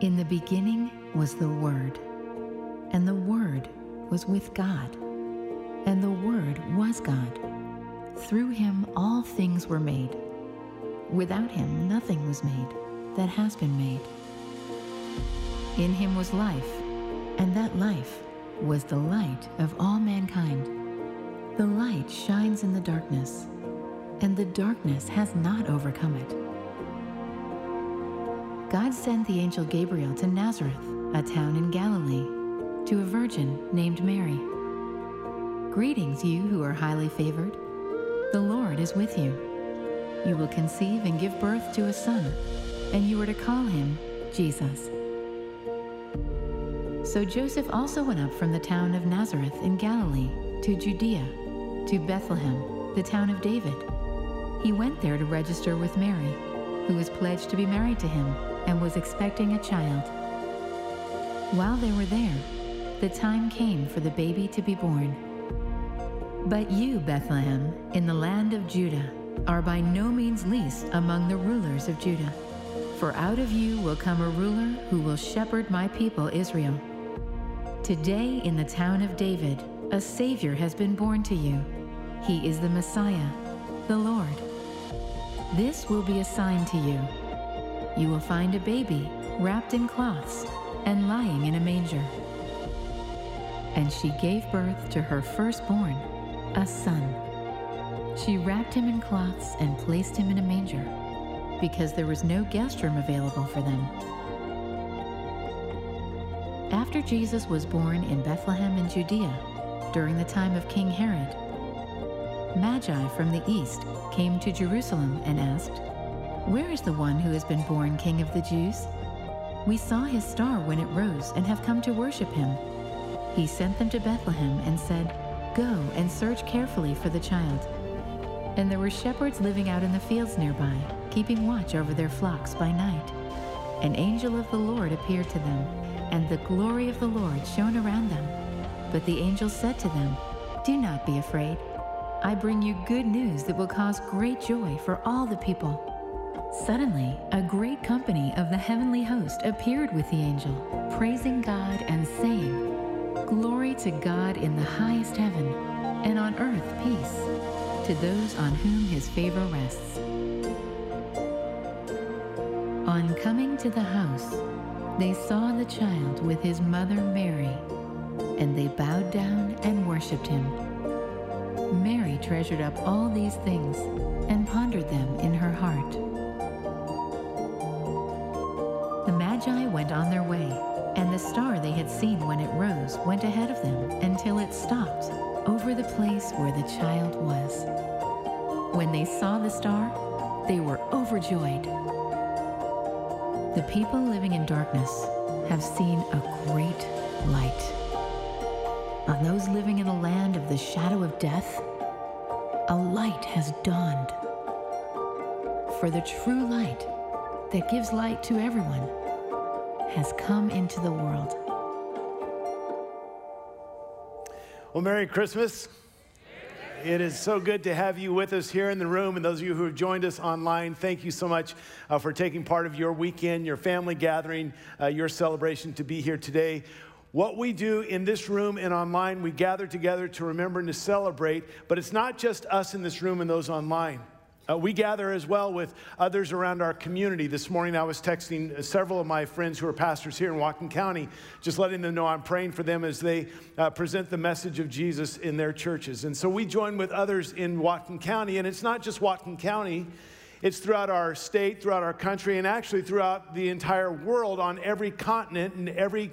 In the beginning was the Word, and the Word was with God, and the Word was God. Through him all things were made. Without him nothing was made that has been made. In him was life, and that life was the light of all mankind. The light shines in the darkness, and the darkness has not overcome it. God sent the angel Gabriel to Nazareth, a town in Galilee, to a virgin named Mary. Greetings, you who are highly favored. The Lord is with you. You will conceive and give birth to a son, and you are to call him Jesus. So Joseph also went up from the town of Nazareth in Galilee to Judea, to Bethlehem, the town of David. He went there to register with Mary, who was pledged to be married to him and was expecting a child. While they were there, the time came for the baby to be born. But you, Bethlehem, in the land of Judah, are by no means least among the rulers of Judah. For out of you will come a ruler who will shepherd my people Israel. Today, in the town of David, a Savior has been born to you. He is the Messiah, the Lord. This will be a sign to you. You will find a baby wrapped in cloths and lying in a manger. And she gave birth to her firstborn, a son. She wrapped him in cloths and placed him in a manger because there was no guest room available for them. After Jesus was born in Bethlehem in Judea during the time of King Herod, Magi from the east came to Jerusalem and asked, Where is the one who has been born King of the Jews? We saw his star when it rose and have come to worship him. He sent them to Bethlehem and said, Go and search carefully for the child. And there were shepherds living out in the fields nearby, keeping watch over their flocks by night. An angel of the Lord appeared to them, and the glory of the Lord shone around them. But the angel said to them, Do not be afraid. I bring you good news that will cause great joy for all the people. Suddenly, a great company of the heavenly host appeared with the angel, praising God and saying, Glory to God in the highest heaven, and on earth peace to those on whom his favor rests. On coming to the house, they saw the child with his mother Mary, and they bowed down and worshipped him. Mary treasured up all these things and pondered them in her heart. Went on their way, and the star they had seen when it rose went ahead of them until it stopped over the place where the child was. When they saw the star, they were overjoyed. The people living in darkness have seen a great light. On those living in the land of the shadow of death, a light has dawned. For the true light that gives light to everyone has come into the world. Well, Merry Christmas. It is so good to have you with us here in the room, and those of you who have joined us online, thank you so much uh, for taking part of your weekend, your family gathering, uh, your celebration to be here today. What we do in this room and online, we gather together to remember and to celebrate, but it's not just us in this room and those online. Uh, we gather as well with others around our community. This morning I was texting several of my friends who are pastors here in Whatcom County, just letting them know I'm praying for them as they uh, present the message of Jesus in their churches. And so we join with others in Whatcom County, and it's not just Whatcom County. It's throughout our state, throughout our country, and actually throughout the entire world on every continent and every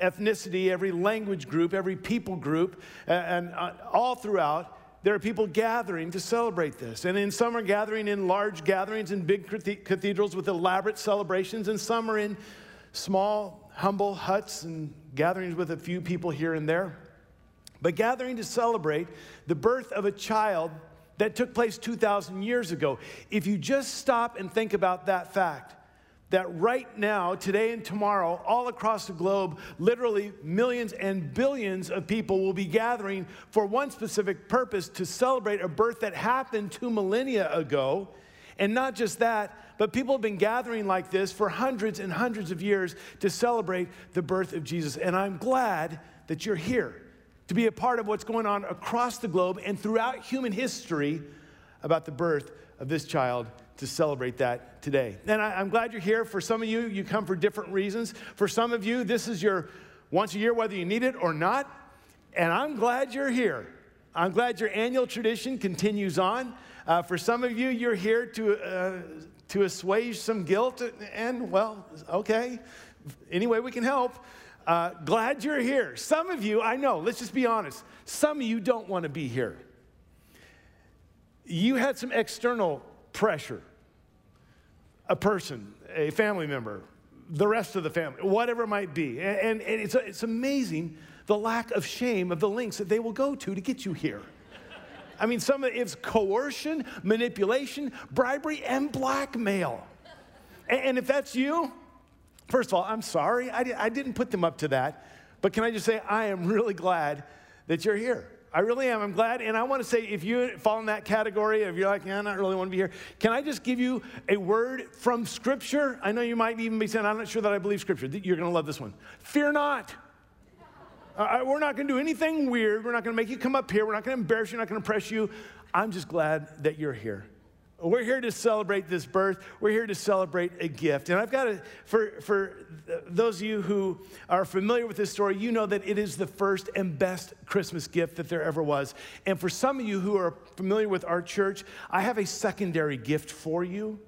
ethnicity, every language group, every people group, and uh, all throughout there are people gathering to celebrate this. And in some are gathering in large gatherings in big cathedrals with elaborate celebrations, and some are in small, humble huts and gatherings with a few people here and there. But gathering to celebrate the birth of a child that took place 2,000 years ago. If you just stop and think about that fact, that right now, today and tomorrow, all across the globe, literally millions and billions of people will be gathering for one specific purpose to celebrate a birth that happened two millennia ago. And not just that, but people have been gathering like this for hundreds and hundreds of years to celebrate the birth of Jesus. And I'm glad that you're here to be a part of what's going on across the globe and throughout human history about the birth of this child to celebrate that today. And I, am glad you're here. For some of you, you come for different reasons. For some of you, this is your once a year, whether you need it or not. And I'm glad you're here. I'm glad your annual tradition continues on. Uh, for some of you, you're here to, uh, to assuage some guilt, and well, okay, any way we can help. Uh, glad you're here. Some of you, I know, let's just be honest, some of you don't want to be here. You had some external pressure. A person, a family member, the rest of the family, whatever it might be. And, and it's, it's amazing the lack of shame of the links that they will go to to get you here. I mean, some of it's coercion, manipulation, bribery, and blackmail. And, and if that's you, First of all, I'm sorry. I, I didn't put them up to that. But can I just say, I am really glad that you're here. I really am. I'm glad. And I want to say, if you fall in that category, if you're like, yeah, I don't really want to be here, can I just give you a word from Scripture? I know you might even be saying, I'm not sure that I believe Scripture. You're going to love this one. Fear not. Uh, we're not going to do anything weird. We're not going to make you come up here. We're not going to embarrass you. We're not going to press you. I'm just glad that you're here. We're here to celebrate this birth. We're here to celebrate a gift. And I've got to, for, for those of you who are familiar with this story, you know that it is the first and best Christmas gift that there ever was. And for some of you who are familiar with our church, I have a secondary gift for you.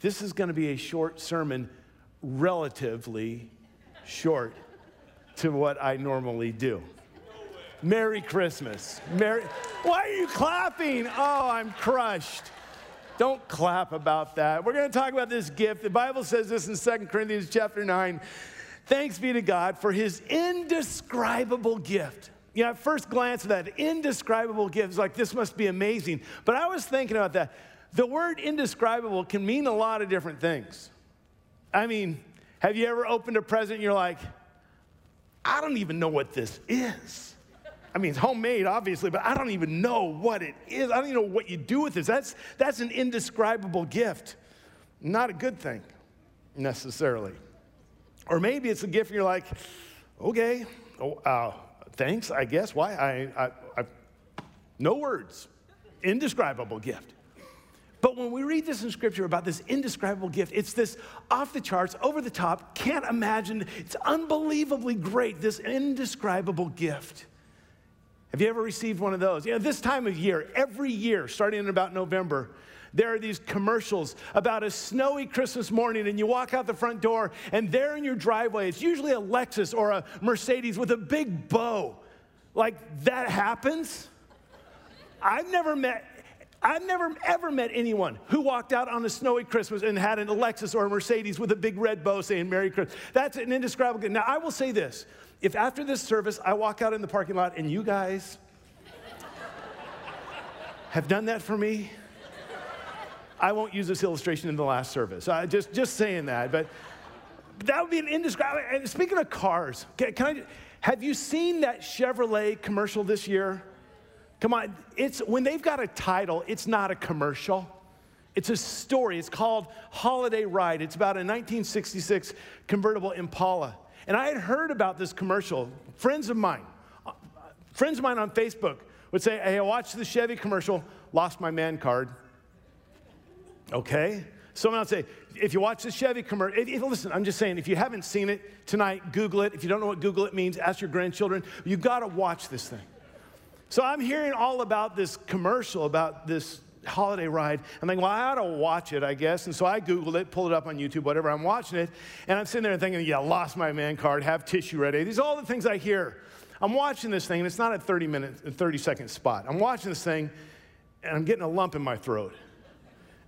This is going to be a short sermon, relatively short to what I normally do. Merry Christmas. Merry. Why are you clapping? Oh, I'm crushed. Don't clap about that. We're going to talk about this gift. The Bible says this in 2 Corinthians chapter 9. Thanks be to God for his indescribable gift. You know, at first glance, at that indescribable gift is like, this must be amazing. But I was thinking about that. The word indescribable can mean a lot of different things. I mean, have you ever opened a present and you're like, I don't even know what this is? I mean, it's homemade, obviously, but I don't even know what it is. I don't even know what you do with this. That's, that's an indescribable gift. Not a good thing, necessarily. Or maybe it's a gift and you're like, okay, oh, uh, thanks, I guess. Why? I, I, I, no words. Indescribable gift. But when we read this in scripture about this indescribable gift, it's this off the charts, over the top, can't imagine, it's unbelievably great, this indescribable gift. Have you ever received one of those? You know, this time of year, every year, starting in about November, there are these commercials about a snowy Christmas morning, and you walk out the front door, and there in your driveway, it's usually a Lexus or a Mercedes with a big bow. Like that happens. I've never met I've never ever met anyone who walked out on a snowy Christmas and had an Lexus or a Mercedes with a big red bow saying Merry Christmas. That's an indescribable. Now, I will say this if after this service I walk out in the parking lot and you guys have done that for me, I won't use this illustration in the last service. I just, just saying that. But that would be an indescribable. And speaking of cars, can, I, have you seen that Chevrolet commercial this year? Come on, it's when they've got a title, it's not a commercial. It's a story. It's called Holiday Ride. It's about a 1966 convertible Impala. And I had heard about this commercial. Friends of mine, friends of mine on Facebook would say, Hey, I watched the Chevy commercial, lost my man card. Okay? Someone else say, if you watch the Chevy commercial, listen, I'm just saying, if you haven't seen it tonight, Google it. If you don't know what Google it means, ask your grandchildren. You've got to watch this thing. So I'm hearing all about this commercial, about this holiday ride. I'm like, well, I ought to watch it, I guess. And so I Googled it, pulled it up on YouTube, whatever. I'm watching it, and I'm sitting there thinking, yeah, lost my man card, have tissue ready. These are all the things I hear. I'm watching this thing, and it's not a 30 minute, a 30 second spot. I'm watching this thing, and I'm getting a lump in my throat.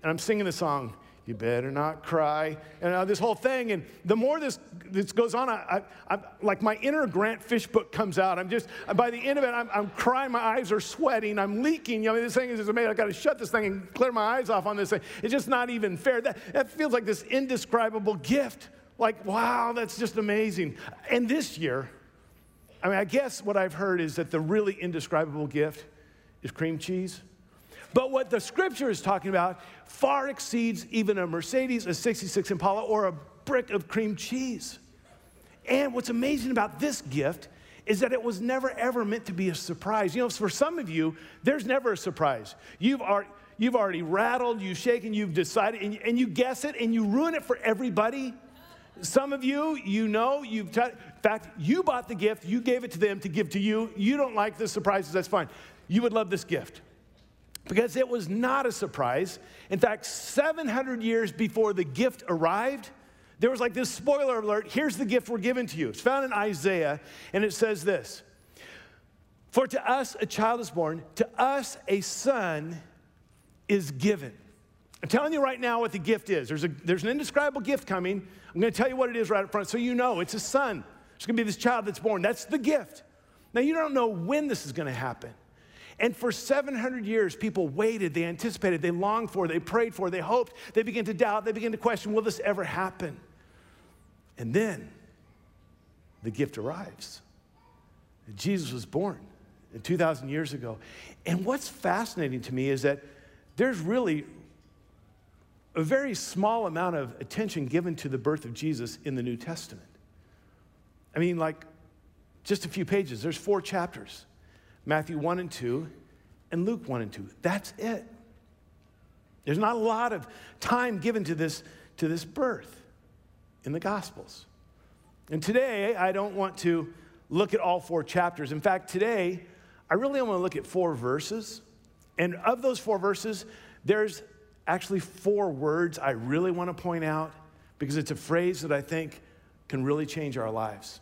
And I'm singing the song, you better not cry, and uh, this whole thing. And the more this, this goes on, I, I, I, like my inner Grant Fishbook comes out. I'm just, by the end of it, I'm, I'm crying, my eyes are sweating, I'm leaking. You know, I mean, this thing is amazing. I got to shut this thing and clear my eyes off on this thing. It's just not even fair. That, that feels like this indescribable gift. Like, wow, that's just amazing. And this year, I mean, I guess what I've heard is that the really indescribable gift is cream cheese. But what the scripture is talking about far exceeds even a Mercedes, a 66 Impala, or a brick of cream cheese. And what's amazing about this gift is that it was never ever meant to be a surprise. You know, for some of you, there's never a surprise. You've already, you've already rattled, you've shaken, you've decided, and, and you guess it and you ruin it for everybody. Some of you, you know, you've, t- in fact, you bought the gift, you gave it to them to give to you. You don't like the surprises, that's fine. You would love this gift because it was not a surprise. In fact, 700 years before the gift arrived, there was like this spoiler alert here's the gift we're giving to you. It's found in Isaiah, and it says this For to us a child is born, to us a son is given. I'm telling you right now what the gift is. There's, a, there's an indescribable gift coming. I'm going to tell you what it is right up front so you know it's a son. It's going to be this child that's born. That's the gift. Now, you don't know when this is going to happen. And for 700 years, people waited, they anticipated, they longed for, they prayed for, they hoped, they began to doubt, they began to question will this ever happen? And then the gift arrives. Jesus was born 2,000 years ago. And what's fascinating to me is that there's really a very small amount of attention given to the birth of Jesus in the New Testament. I mean, like just a few pages, there's four chapters. Matthew 1 and 2, and Luke 1 and 2. That's it. There's not a lot of time given to this, to this birth in the Gospels. And today, I don't want to look at all four chapters. In fact, today, I really only want to look at four verses. And of those four verses, there's actually four words I really want to point out because it's a phrase that I think can really change our lives.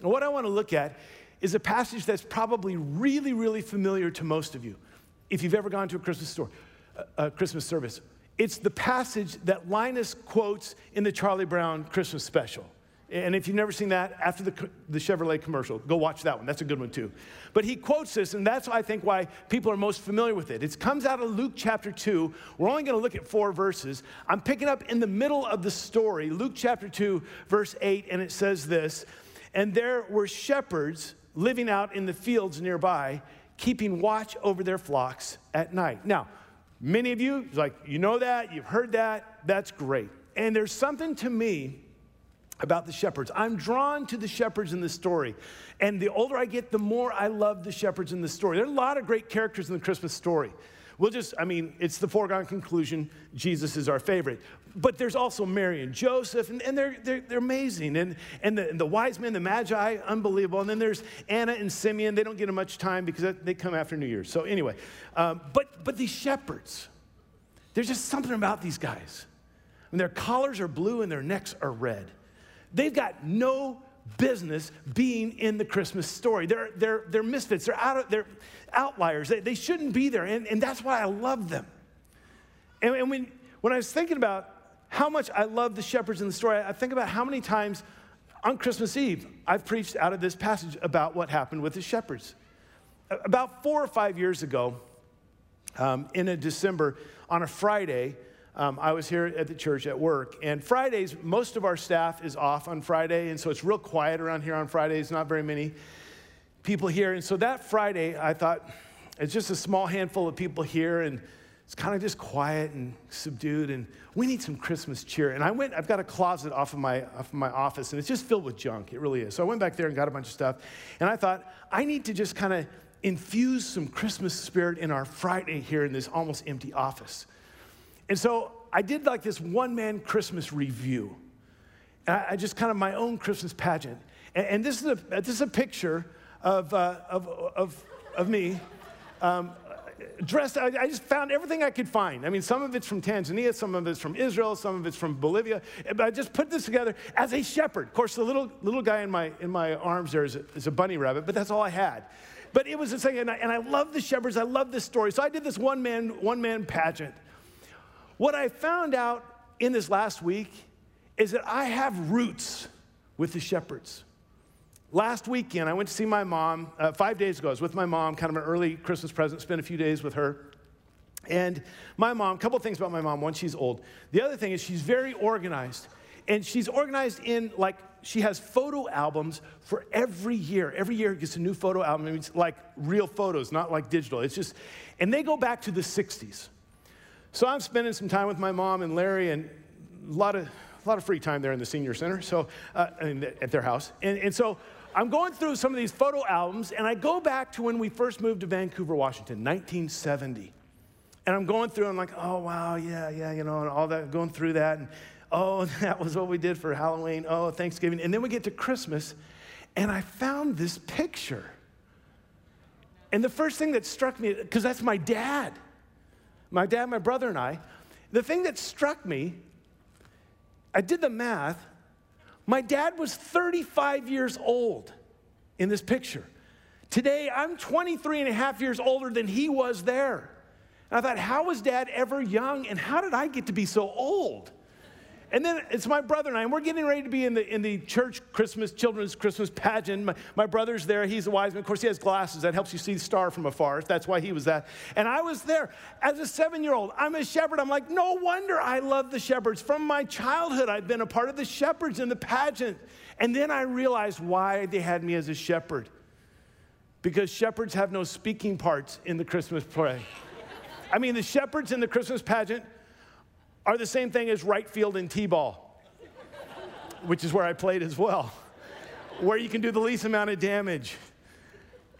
And what I want to look at is a passage that's probably really, really familiar to most of you if you've ever gone to a Christmas store, a Christmas service. It's the passage that Linus quotes in the Charlie Brown Christmas special. And if you've never seen that, after the, the Chevrolet commercial, go watch that one. That's a good one too. But he quotes this, and that's, I think, why people are most familiar with it. It comes out of Luke chapter 2. We're only going to look at four verses. I'm picking up in the middle of the story, Luke chapter 2, verse 8, and it says this And there were shepherds living out in the fields nearby, keeping watch over their flocks at night. Now, many of you, like, you know that, you've heard that, that's great. And there's something to me about the shepherds. I'm drawn to the shepherds in the story. And the older I get, the more I love the shepherds in the story. There are a lot of great characters in the Christmas story. We'll just, I mean, it's the foregone conclusion Jesus is our favorite. But there's also Mary and Joseph, and, and they're, they're, they're amazing. And, and, the, and the wise men, the magi, unbelievable. And then there's Anna and Simeon. They don't get much time because they come after New Year's. So, anyway, um, but, but these shepherds, there's just something about these guys. And their collars are blue and their necks are red. They've got no business being in the Christmas story. They're, they're, they're misfits, they're, out of, they're outliers. They, they shouldn't be there, and, and that's why I love them. And, and when, when I was thinking about how much I love the shepherds in the story, I think about how many times on Christmas Eve I've preached out of this passage about what happened with the shepherds. About four or five years ago, um, in a December, on a Friday, um, I was here at the church at work, and Fridays, most of our staff is off on Friday, and so it's real quiet around here on Fridays, not very many people here. And so that Friday, I thought, it's just a small handful of people here, and it's kind of just quiet and subdued, and we need some Christmas cheer. And I went, I've got a closet off of my, off of my office, and it's just filled with junk. It really is. So I went back there and got a bunch of stuff, and I thought, I need to just kind of infuse some Christmas spirit in our Friday here in this almost empty office. And so I did like this one man Christmas revue. I, just kind of my own Christmas pageant. And this, is a, this is a picture of, uh, of, of, of me. Um, dressed, I, I, just found everything I could find. I mean, some of it's from Tanzania, some of it's from Israel, some of it's from Bolivia. But I just put this together as a shepherd. Of course, the little, little guy in my, in my arms there is a, is a bunny rabbit, but that's all I had. But it was a thing, and I, and I love the shepherds. I love this story. So I did this one man, one man pageant. What I found out in this last week is that I have roots with the shepherds. Last weekend, I went to see my mom. Uh, five days ago, I was with my mom, kind of an early Christmas present, spent a few days with her. And my mom, a couple things about my mom. One, she's old. The other thing is she's very organized. and she's organized in like she has photo albums for every year. Every year gets a new photo album. It's like real photos, not like digital. It's just, and they go back to the 60s. So I'm spending some time with my mom and Larry, and a lot of, a lot of free time there in the senior center, so uh, at their house. And, and so I'm going through some of these photo albums, and I go back to when we first moved to Vancouver, Washington, 1970. And I'm going through, I'm like, oh, wow, yeah, yeah, you know, and all that, going through that. And oh, that was what we did for Halloween. Oh, Thanksgiving. And then we get to Christmas, and I found this picture. And the first thing that struck me, because that's my dad, my dad, my brother, and I, the thing that struck me, I did the math. My dad was 35 years old in this picture. Today, I'm 23 and a half years older than he was there. And I thought, how was dad ever young, and how did I get to be so old? And then it's my brother and I, and we're getting ready to be in the, in the church Christmas, children's Christmas pageant. My, my brother's there. He's a wise man. Of course, he has glasses. That helps you see the star from afar. That's why he was that. And I was there as a seven year old. I'm a shepherd. I'm like, no wonder I love the shepherds. From my childhood, I've been a part of the shepherds in the pageant. And then I realized why they had me as a shepherd. Because shepherds have no speaking parts in the Christmas play. I mean, the shepherds in the Christmas pageant are the same thing as right field and T ball, which is where I played as well, where you can do the least amount of damage.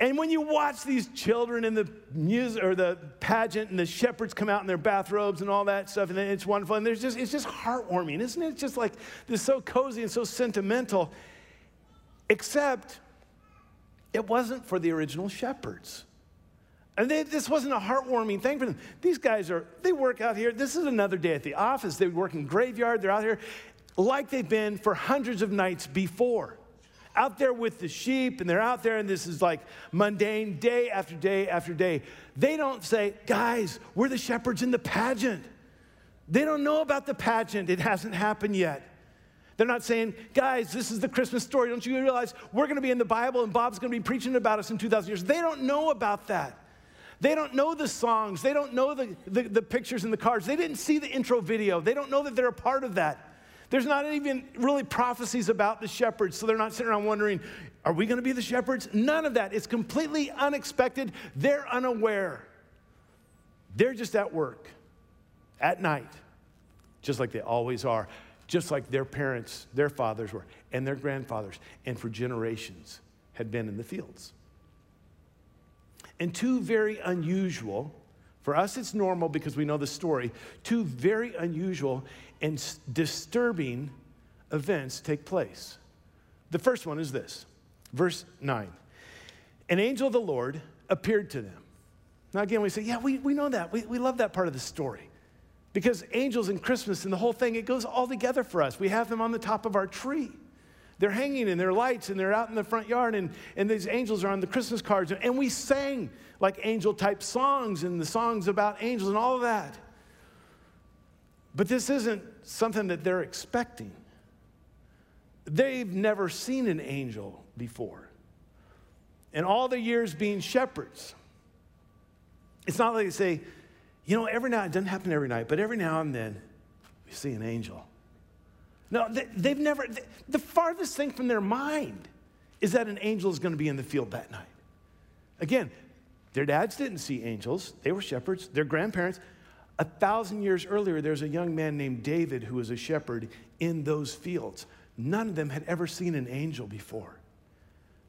And when you watch these children in the music or the pageant and the shepherds come out in their bathrobes and all that stuff, and it's wonderful. And there's just, it's just heartwarming, isn't it? It's just like this so cozy and so sentimental. Except it wasn't for the original shepherds. And they, this wasn't a heartwarming thing for them. These guys are, they work out here. This is another day at the office. They work in graveyard. They're out here like they've been for hundreds of nights before. Out there with the sheep, and they're out there, and this is like mundane day after day after day. They don't say, guys, we're the shepherds in the pageant. They don't know about the pageant, it hasn't happened yet. They're not saying, guys, this is the Christmas story. Don't you realize we're going to be in the Bible and Bob's going to be preaching about us in 2,000 years? They don't know about that. They don't know the songs. They don't know the, the, the, pictures and the cards. They didn't see the intro video. They don't know that they're a part of that. There's not even really prophecies about the shepherds, so they're not sitting around wondering, are we going to be the shepherds? None of that. It's completely unexpected. They're unaware. They're just at work at night, just like they always are, just like their parents, their fathers were, and their grandfathers, and for generations had been in the fields and two very unusual, for us it's normal because we know the story, two very unusual and disturbing events take place. The first one is this verse 9 An angel of the Lord appeared to them. Now, again, we say, yeah, we, we know that. We, we love that part of the story. Because angels and Christmas and the whole thing, it goes all together for us. We have them on the top of our tree. They're hanging in their lights and they're out in the front yard, and, and these angels are on the Christmas cards. And we sang like angel type songs and the songs about angels and all of that. But this isn't something that they're expecting. They've never seen an angel before. In all the years being shepherds, it's not like they say, you know, every now, it doesn't happen every night, but every now and then we see an angel. No, they, have never, the farthest thing from their mind is that an angel is going to be in the field that night. Again, their dads didn't see angels, they were shepherds. Their grandparents, a thousand years earlier, there's a young man named David who was a shepherd in those fields. None of them had ever seen an angel before.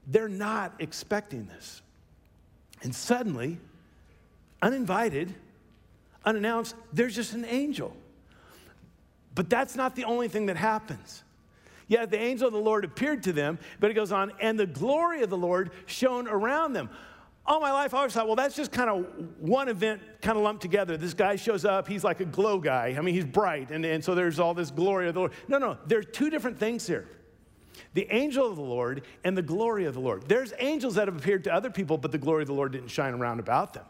They're not expecting this. And suddenly, uninvited, unannounced, there's just an angel. But that's not the only thing that happens. Yeah, the angel of the Lord appeared to them, but it goes on, and the glory of the Lord shone around them. All my life, I always thought, well, that's just kind of one event kind of lumped together. This guy shows up, he's like a glow guy. I mean, he's bright, and, and so there's all this glory of the Lord. No, no, there are two different things here the angel of the Lord and the glory of the Lord. There's angels that have appeared to other people, but the glory of the Lord didn't shine around about them.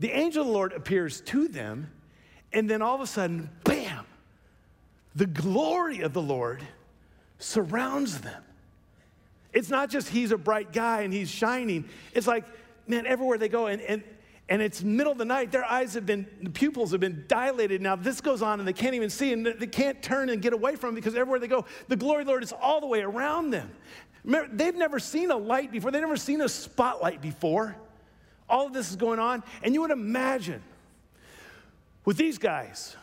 The angel of the Lord appears to them, and then all of a sudden, bam, the glory of the Lord surrounds them. It's not just he's a bright guy and he's shining. It's like, man, everywhere they go, and, and, and it's middle of the night. Their eyes have been, the pupils have been dilated. Now this goes on and they can't even see and they can't turn and get away from because everywhere they go, the glory of the Lord is all the way around them. Remember, they've never seen a light before. They've never seen a spotlight before. All of this is going on. And you would imagine with these guys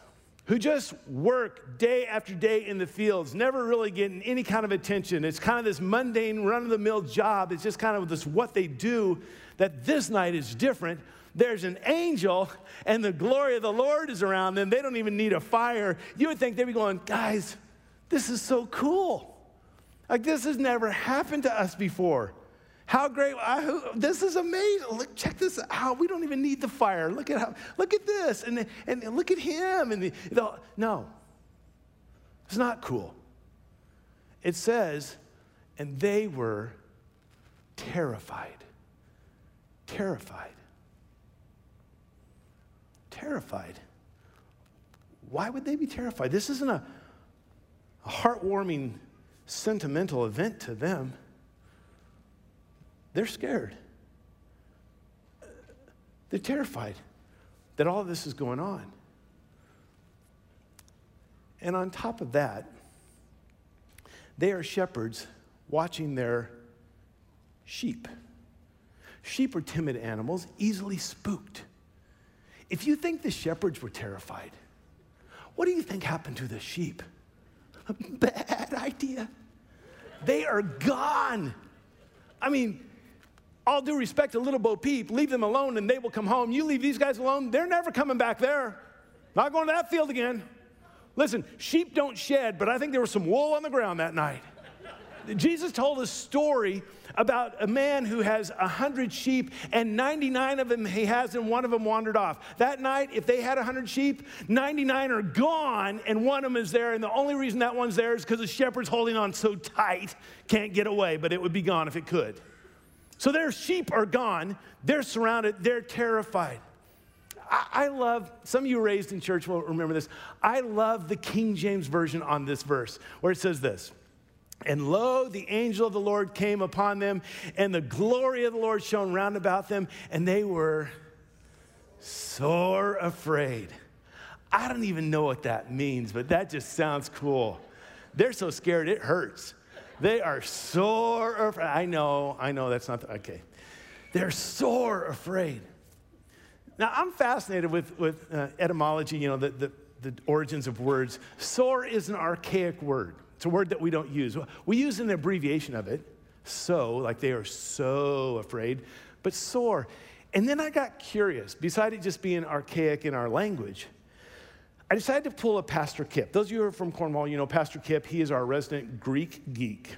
who just work day after day in the fields, never really getting any kind of attention. It's kind of this mundane, run of the mill job. It's just kind of this what they do, that this night is different there's an angel and the glory of the Lord is around them. They don't even need a fire. You would think they'd be going, guys, this is so cool. Like, this has never happened to us before. How great, I, this is amazing. Look, check this out. We don't even need the fire. Look at how, look at this, and, and, and look at him. And the, the, no, it's not cool. It says, and they were terrified. Terrified terrified. Why would they be terrified? This isn't a, a heartwarming, sentimental event to them. They're scared. They're terrified that all this is going on. And on top of that, they are shepherds watching their sheep. Sheep are timid animals, easily spooked. If you think the shepherds were terrified, what do you think happened to the sheep? A bad idea. They are gone. I mean, all due respect to little Bo Peep, leave them alone and they will come home. You leave these guys alone, they're never coming back there. Not going to that field again. Listen, sheep don't shed, but I think there was some wool on the ground that night. Jesus told a story about a man who has 100 sheep and 99 of them he has and one of them wandered off. That night, if they had 100 sheep, 99 are gone and one of them is there. And the only reason that one's there is because the shepherd's holding on so tight, can't get away, but it would be gone if it could. So their sheep are gone. They're surrounded. They're terrified. I, love, some of you raised in church will remember this. I love the King James Version on this verse where it says this. And lo, the angel of the Lord came upon them, and the glory of the Lord shone round about them, and they were sore afraid. I don't even know what that means, but that just sounds cool. They're so scared it hurts. They are sore afraid. I know, I know that's not the, okay. They're sore afraid. Now, I'm fascinated with, with uh, etymology, you know, the, the, the origins of words. Sore is an archaic word. It's a word that we don't use. We use an abbreviation of it, so, like they are so afraid, but sore. And then I got curious, besides it just being archaic in our language, I decided to pull a Pastor Kip. Those of you who are from Cornwall, you know Pastor Kip. He is our resident Greek geek.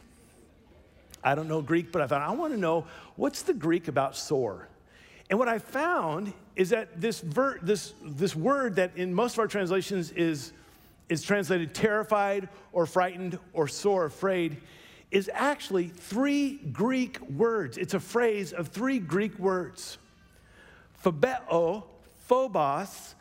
I don't know Greek, but I thought, I want to know what's the Greek about sore? And what I found is that this, ver- this, this word that in most of our translations is is translated terrified or frightened or sore afraid is actually three Greek words. It's a phrase of three Greek words phobeo, phobos,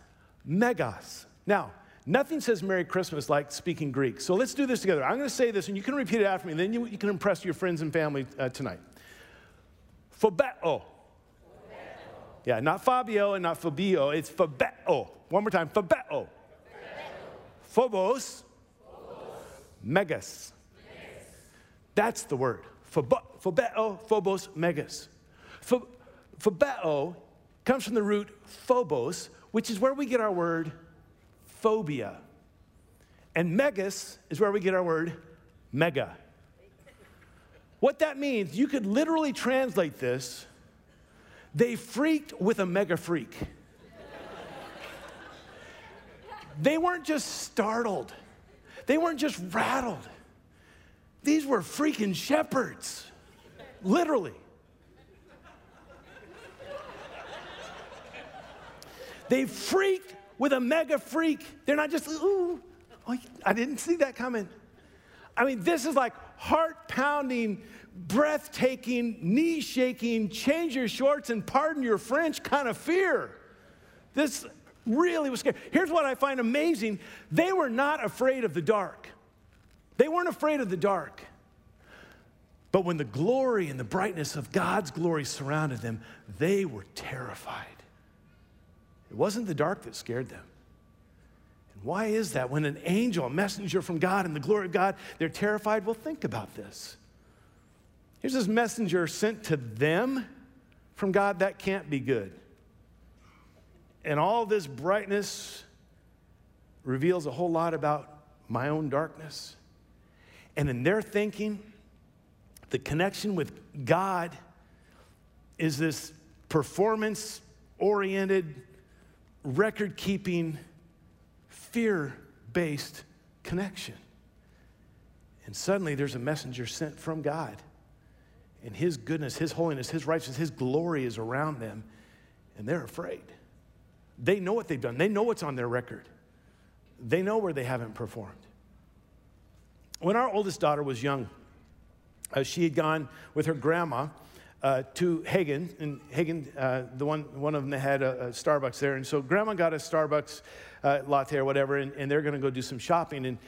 megas. Now, nothing says Merry Christmas like speaking Greek. So let's do this together. I'm going to say this and you can repeat it after me, and then you, you can impress your friends and family uh, tonight. Phobeo. Yeah, not Fabio and not Fabio, it's phobeo. One more time, phobeo. Phobos, megas. That's the word. Phobeo, phobos, megas. Phobeo comes from the root phobos, which is where we get our word phobia. And megas is where we get our word mega. What that means, you could literally translate this they freaked with a mega freak. They weren't just startled, they weren't just rattled. These were freaking shepherds, literally. They freaked with a mega freak. They're not just, ooh, oh, I didn't see that coming. I mean, this is like heart pounding, breathtaking, knee shaking, change your shorts and pardon your French kind of fear. This really was scary. Here's what I find amazing they were not afraid of the dark. They weren't afraid of the dark. But when the glory and the brightness of God's glory surrounded them, they were terrified. It wasn't the dark that scared them. And why is that? When an angel, a messenger from God in the glory of God, they're terrified? Well, think about this. Here's this messenger sent to them from God. That can't be good. And all this brightness reveals a whole lot about my own darkness. And in their thinking, the connection with God is this performance oriented, record keeping, fear based connection. And suddenly there's a messenger sent from God. And His goodness, His holiness, His righteousness, His glory is around them. And they're afraid. They know what they've done, they know what's on their record, they know where they haven't performed. When our oldest daughter was young, uh, she had gone with her grandma uh, to Haggen, and Haggen, uh, the one, one of them had a, a, Starbucks there. And so grandma got a Starbucks uh, latte or whatever, and, and they're going to go do some shopping. And,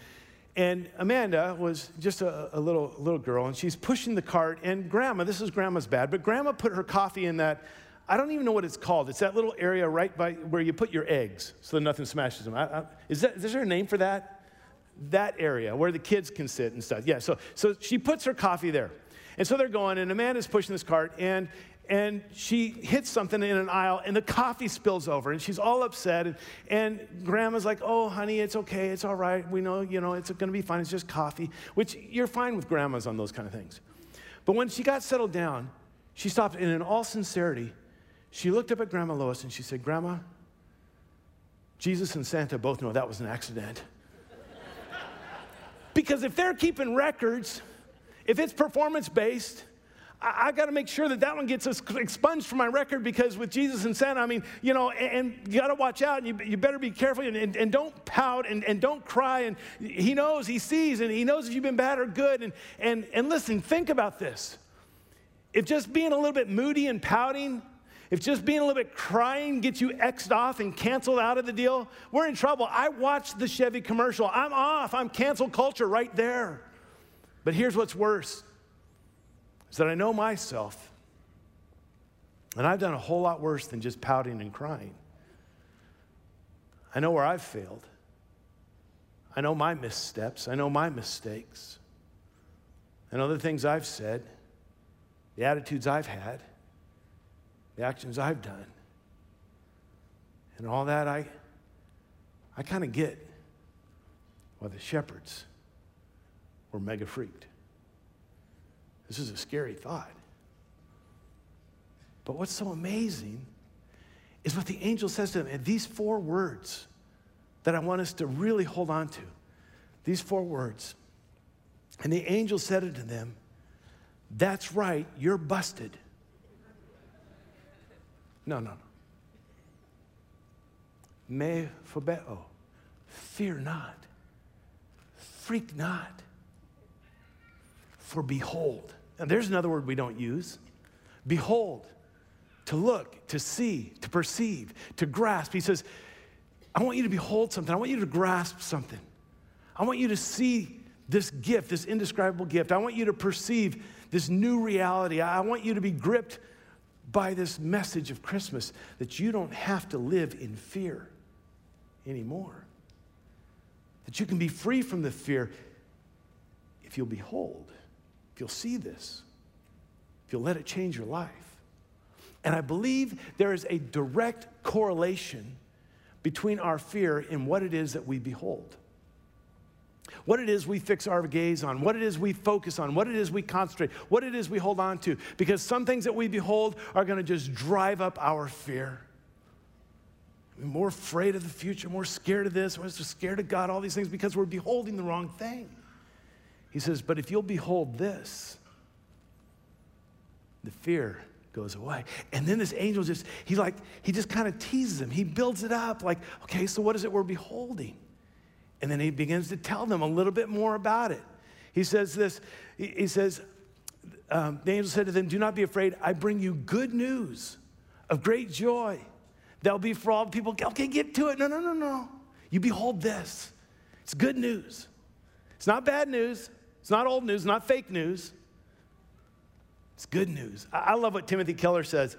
and Amanda was just a, a, little, little girl, and she's pushing the cart. And grandma, this is grandma's bad, but grandma put her coffee in that, I don't even know what it's called. It's that little area right by where you put your eggs so that nothing smashes them. I, I, is, that, is there a name for that? that area where the kids can sit and stuff. Yeah, so, so she puts her coffee there. And so they're going, and Amanda's pushing this cart, and, and she hits something in an aisle, and the coffee spills over, and she's all upset. And, and grandma's like, Oh, honey, it's okay, it's all right. We know, you know, it's going to be fine. It's just coffee, which you're fine with grandmas on those kind of things. But when she got settled down, she stopped, and in all sincerity, she looked up at Grandma Lois and she said, Grandma, Jesus and Santa both know that was an accident. Because if they're keeping records, if it's performance based, I, I got to make sure that that one gets expunged from my record because with Jesus and Santa, I mean, you know, and, and you got to watch out and you, you better be careful and, and, and don't pout and, and don't cry. And he knows, he sees, and he knows if you've been bad or good. And, and, and listen, think about this. If just being a little bit moody and pouting if just being a little bit crying gets you X'd off and canceled out of the deal, we're in trouble. I watched the Chevy commercial. I'm off. I'm cancel culture right there. But here's what's worse is that I know myself, and I've done a whole lot worse than just pouting and crying. I know where I've failed. I know my missteps. I know my mistakes. I know the things I've said, the attitudes I've had the actions I've done. And all that, I, I kind of get why the shepherds were mega freaked. This is a scary thought. But what's so amazing is what the angel says to them. And these four words that I want us to really hold on to. These four words. And the angel said unto them, That's right, you're busted. No, no, no. Me phobeo. Fear not. Freak not. For behold. And there's another word we don't use. Behold. To look, to see, to perceive, to grasp. He says, I want you to behold something. I want you to grasp something. I want you to see this gift, this indescribable gift. I want you to perceive this new reality. I want you to be gripped by this message of Christmas that you don't have to live in fear anymore. That you can be free from the fear if you'll behold, if you'll see this, if you'll let it change your life. And I believe there is a direct correlation between our fear and what it is that we behold what it is we fix our gaze on, what it is we focus on, what it is we concentrate, what it is we hold on to. Because some things that we behold are going to just drive up our fear. We're more afraid of the future, more scared of this, we're scared of God, all these things because we're beholding the wrong thing. He says, But if you'll behold this, the fear goes away. And then this angel just, he like, he just kind of teases him. He builds it up like, okay, so what is it we're beholding? And then he begins to tell them a little bit more about it. He says this He says, um, The angel said to them, Do not be afraid. I bring you good news of great joy. That'll be for all people. Okay, get to it. No, no, no, no. You behold this. It's good news. It's not bad news. It's not old news, not fake news. It's good news. I love what Timothy Keller says.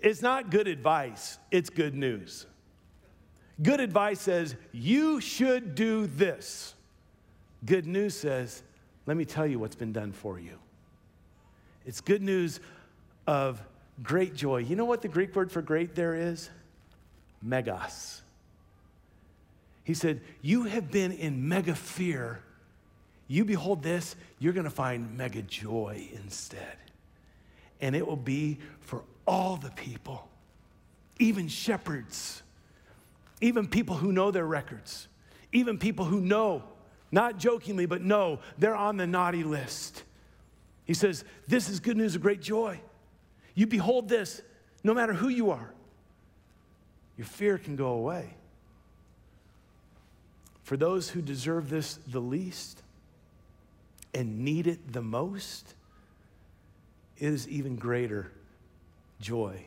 It's not good advice, it's good news. Good advice says, you should do this. Good news says, let me tell you what's been done for you. It's good news of great joy. You know what the Greek word for great there is? Megas. He said, You have been in mega fear. You behold this, you're going to find mega joy instead. And it will be for all the people, even shepherds, even people who know their records, even people who know, not jokingly, but know they're on the naughty list. He says, This is good news of great joy. You behold this, no matter who you are, your fear can go away. For those who deserve this the least and need it the most, it is even greater joy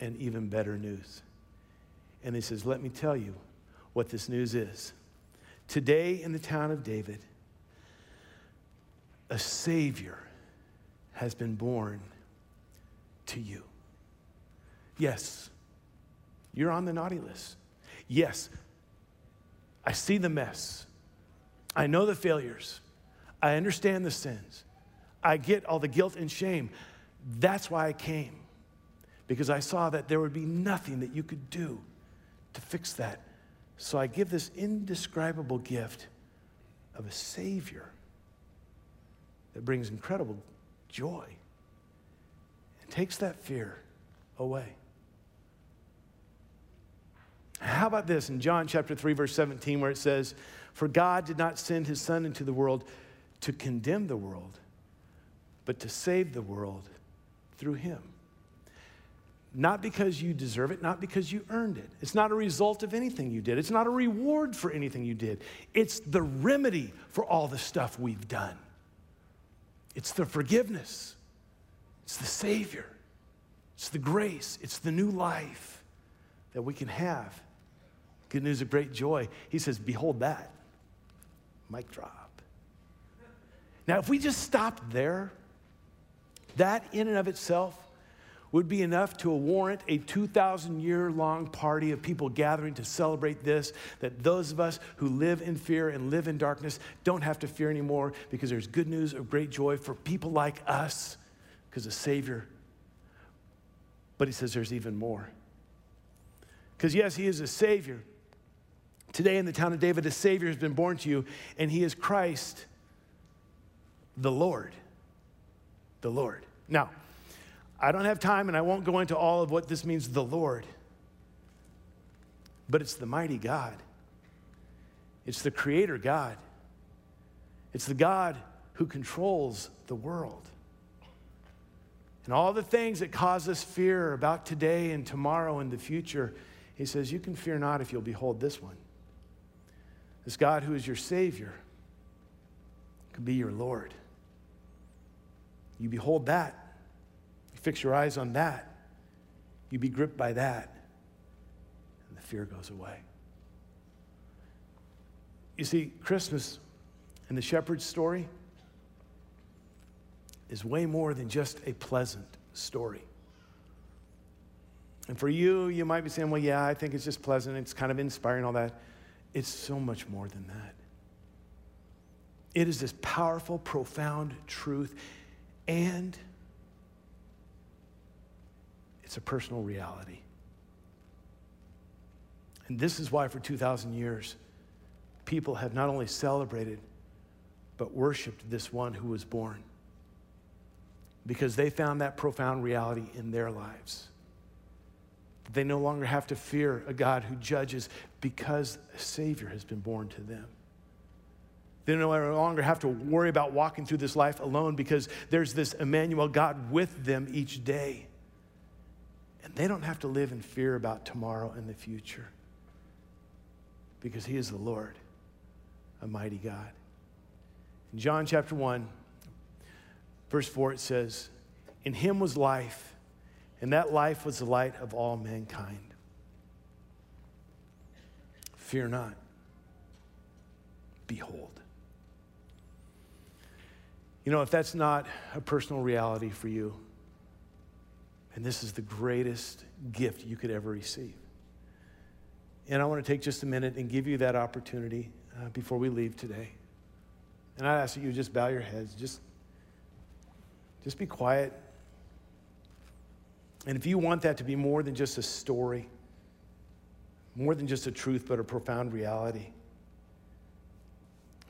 and even better news. And he says, Let me tell you what this news is. Today in the town of David, a Savior has been born to you. Yes, you're on the naughty list. Yes, I see the mess. I know the failures. I understand the sins. I get all the guilt and shame. That's why I came, because I saw that there would be nothing that you could do to fix that. So I give this indescribable gift of a Savior that brings incredible joy and takes that fear away. How about this in John chapter 3, verse 17, where it says, For God did not send his Son into the world to condemn the world, but to save the world through him. Not because you deserve it, not because you earned it. It's not a result of anything you did. It's not a reward for anything you did. It's the remedy for all the stuff we've done. It's the forgiveness, it's the Savior, it's the grace, it's the new life that we can have. Good news of great joy. He says, Behold that. Mic drop. Now, if we just stopped there, that in and of itself would be enough to warrant a 2,000 year long party of people gathering to celebrate this. That those of us who live in fear and live in darkness don't have to fear anymore because there's good news of great joy for people like us because the Savior. But he says there's even more. Because, yes, he is a Savior. Today in the town of David, a Savior has been born to you, and he is Christ the Lord. The Lord. Now, I don't have time and I won't go into all of what this means, the Lord. But it's the mighty God. It's the creator God. It's the God who controls the world. And all the things that cause us fear about today and tomorrow and the future, he says, You can fear not if you'll behold this one. This God who is your Savior can be your Lord. You behold that, You fix your eyes on that, you be gripped by that, and the fear goes away. You see, Christmas and the shepherd's story is way more than just a pleasant story. And for you, you might be saying, well, yeah, I think it's just pleasant, it's kind of inspiring, all that. It's so much more than that. It is this powerful, profound truth, and it's a personal reality. And this is why, for 2,000 years, people have not only celebrated, but worshiped this one who was born. Because they found that profound reality in their lives. They no longer have to fear a God who judges because a Savior has been born to them. They no longer have to worry about walking through this life alone because there's this Emmanuel God with them each day. And they don't have to live in fear about tomorrow and the future because He is the Lord, a mighty God. In John chapter 1, verse 4, it says, In Him was life, and that life was the light of all mankind. Fear not. Behold. You know, if that's not a personal reality for you, And this is the greatest gift you could ever receive. And I want to take just a minute and give you that opportunity uh, before we leave today. And I ask that you just bow your heads, just, just be quiet. And if you want that to be more than just a story, more than just a truth, but a profound reality,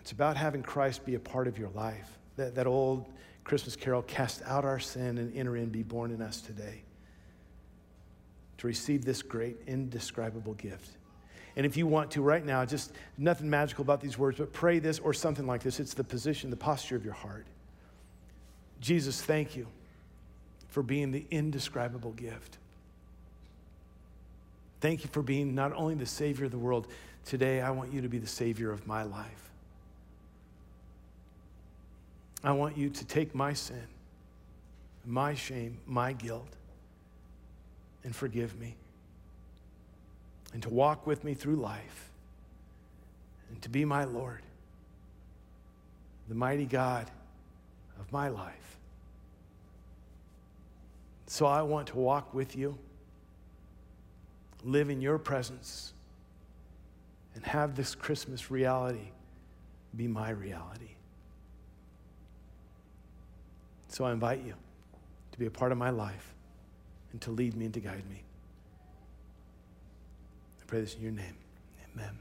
it's about having Christ be a part of your life. That, that old Christmas carol, cast out our sin and enter in, be born in us today. To receive this great, indescribable gift. And if you want to right now, just nothing magical about these words, but pray this or something like this. It's the position, the posture of your heart. Jesus, thank you for being the indescribable gift. Thank you for being not only the Savior of the world, today I want you to be the Savior of my life. I want you to take my sin, my shame, my guilt, and forgive me. And to walk with me through life. And to be my Lord, the mighty God of my life. So I want to walk with you, live in your presence, and have this Christmas reality be my reality. So I invite you to be a part of my life and to lead me and to guide me. I pray this in your name. Amen.